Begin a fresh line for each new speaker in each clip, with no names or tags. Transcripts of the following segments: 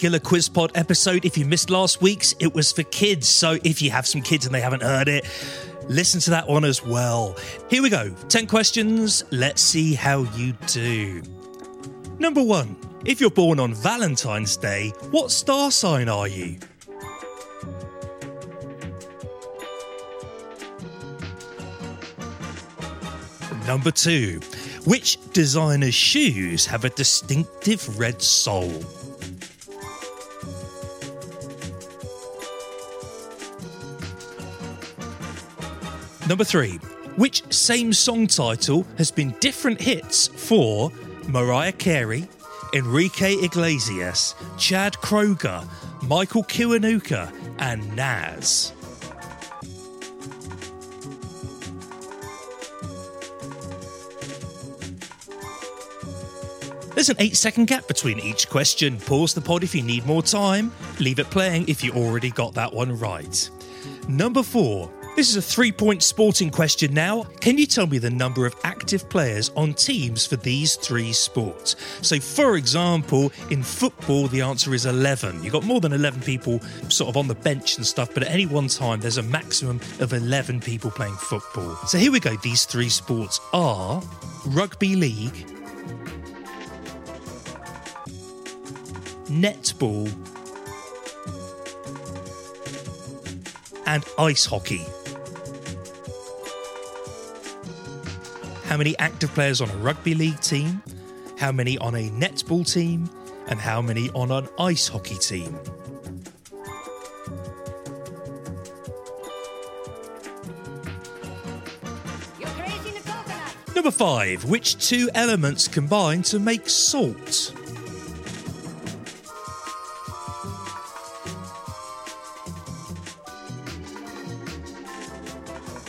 Quiz Pod episode. If you missed last week's, it was for kids. So if you have some kids and they haven't heard it, listen to that one as well. Here we go 10 questions. Let's see how you do. Number one If you're born on Valentine's Day, what star sign are you? Number two, which designer's shoes have a distinctive red sole? Number three, which same song title has been different hits for Mariah Carey, Enrique Iglesias, Chad Kroeger, Michael Kiwanuka, and Nas? There's an 8 second gap between each question. Pause the pod if you need more time. Leave it playing if you already got that one right. Number 4. This is a three point sporting question now. Can you tell me the number of active players on teams for these three sports? So, for example, in football, the answer is 11. You've got more than 11 people sort of on the bench and stuff, but at any one time, there's a maximum of 11 people playing football. So, here we go. These three sports are rugby league, netball, and ice hockey. How many active players on a rugby league team? How many on a netball team? And how many on an ice hockey team?
You're crazy in a coconut!
Number five, which two elements combine to make salt?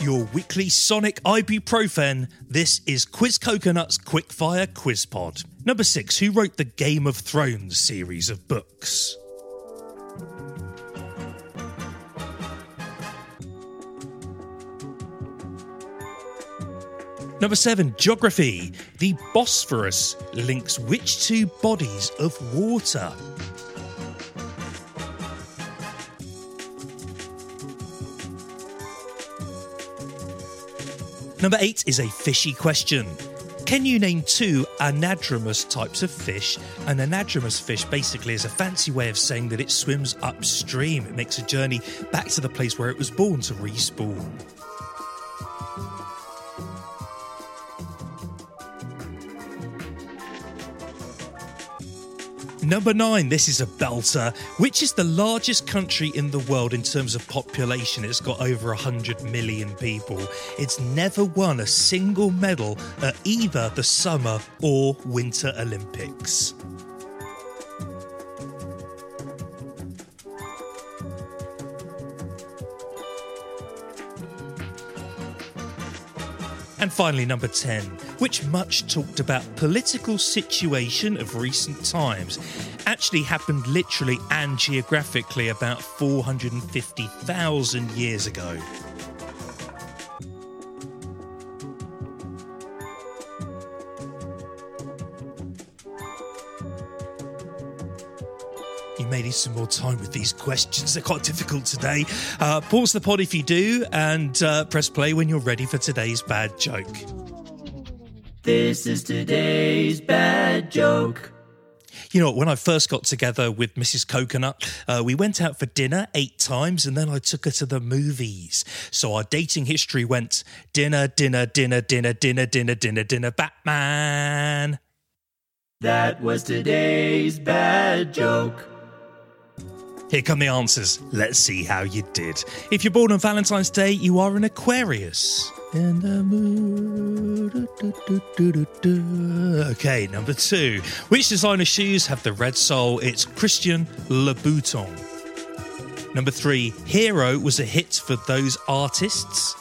Your weekly sonic ibuprofen. This is Quiz Coconut's Quickfire Quiz Pod. Number six, who wrote the Game of Thrones series of books? Number seven, geography. The Bosphorus links which two bodies of water? Number eight is a fishy question. Can you name two anadromous types of fish? An anadromous fish basically is a fancy way of saying that it swims upstream. It makes a journey back to the place where it was born to respawn. Number nine, this is a belter. Which is the largest country in the world in terms of population? It's got over 100 million people. It's never won a single medal at either the Summer or Winter Olympics. And finally, number 10, which much talked about political situation of recent times actually happened literally and geographically about 450,000 years ago. You may need some more time with these questions. They're quite difficult today. Uh, pause the pod if you do, and uh, press play when you're ready for today's bad joke.
This is today's bad joke.
You know, when I first got together with Mrs. Coconut, uh, we went out for dinner eight times and then I took her to the movies. So our dating history went dinner, dinner, dinner, dinner, dinner, dinner, dinner, dinner, Batman.
That was today's bad joke.
Here come the answers. Let's see how you did. If you're born on Valentine's Day, you are an Aquarius. In the do. Okay, number two. Which designer shoes have the red sole? It's Christian Louboutin. Number three. Hero was a hit for those artists.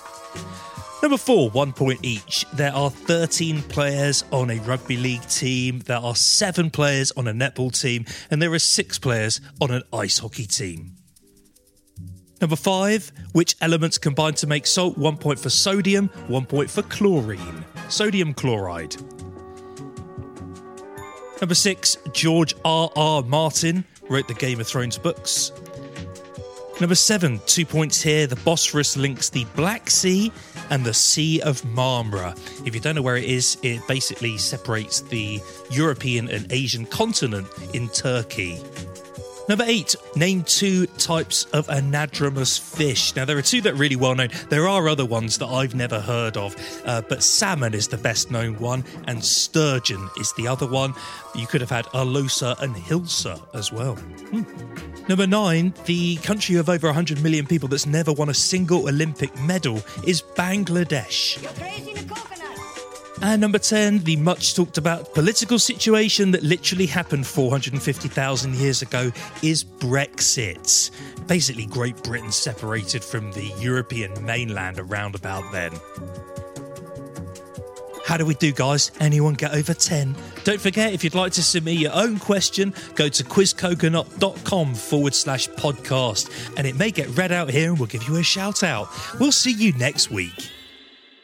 Number four, one point each. There are 13 players on a rugby league team, there are seven players on a netball team, and there are six players on an ice hockey team. Number five, which elements combine to make salt? One point for sodium, one point for chlorine. Sodium chloride. Number six, George R. R. Martin wrote the Game of Thrones books. Number seven, two points here. The Bosphorus links the Black Sea and the Sea of Marmara. If you don't know where it is, it basically separates the European and Asian continent in Turkey. Number eight, name two types of anadromous fish. Now, there are two that are really well known. There are other ones that I've never heard of, uh, but salmon is the best known one, and sturgeon is the other one. You could have had Alosa and Hilsa as well. Hmm. Number nine, the country of over 100 million people that's never won a single Olympic medal is Bangladesh. And number 10, the much talked about political situation that literally happened 450,000 years ago is Brexit. Basically, Great Britain separated from the European mainland around about then. How do we do, guys? Anyone get over 10? Don't forget, if you'd like to submit your own question, go to quizcoconut.com forward slash podcast, and it may get read out here and we'll give you a shout out. We'll see you next week.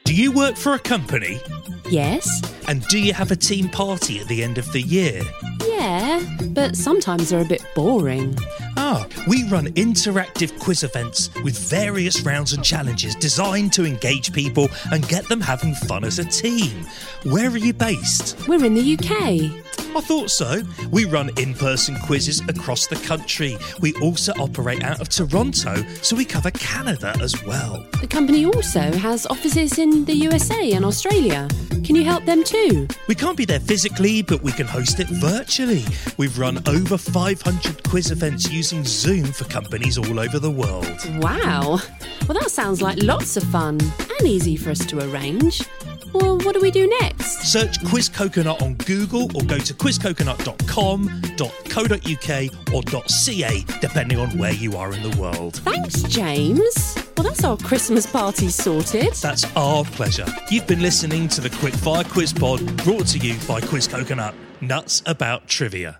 Do you work for a company?
Yes,
And do you have a team party at the end of the year?
yeah, but sometimes they're a bit boring.
Ah, we run interactive quiz events with various rounds and challenges designed to engage people and get them having fun as a team. Where are you based?
We're in the UK.
I thought so. We run in person quizzes across the country. We also operate out of Toronto, so we cover Canada as well.
The company also has offices in the USA and Australia. Can you help them too?
We can't be there physically, but we can host it virtually. We've run over 500 quiz events using Zoom for companies all over the world.
Wow. Well, that sounds like lots of fun and easy for us to arrange. Well, what do we do next?
Search Quiz Coconut on Google or go to quizcoconut.com.co.uk or .ca, depending on where you are in the world.
Thanks, James. Well, that's our Christmas party sorted.
That's our pleasure. You've been listening to the Quickfire Quiz Pod, brought to you by Quiz Coconut. Nuts about trivia.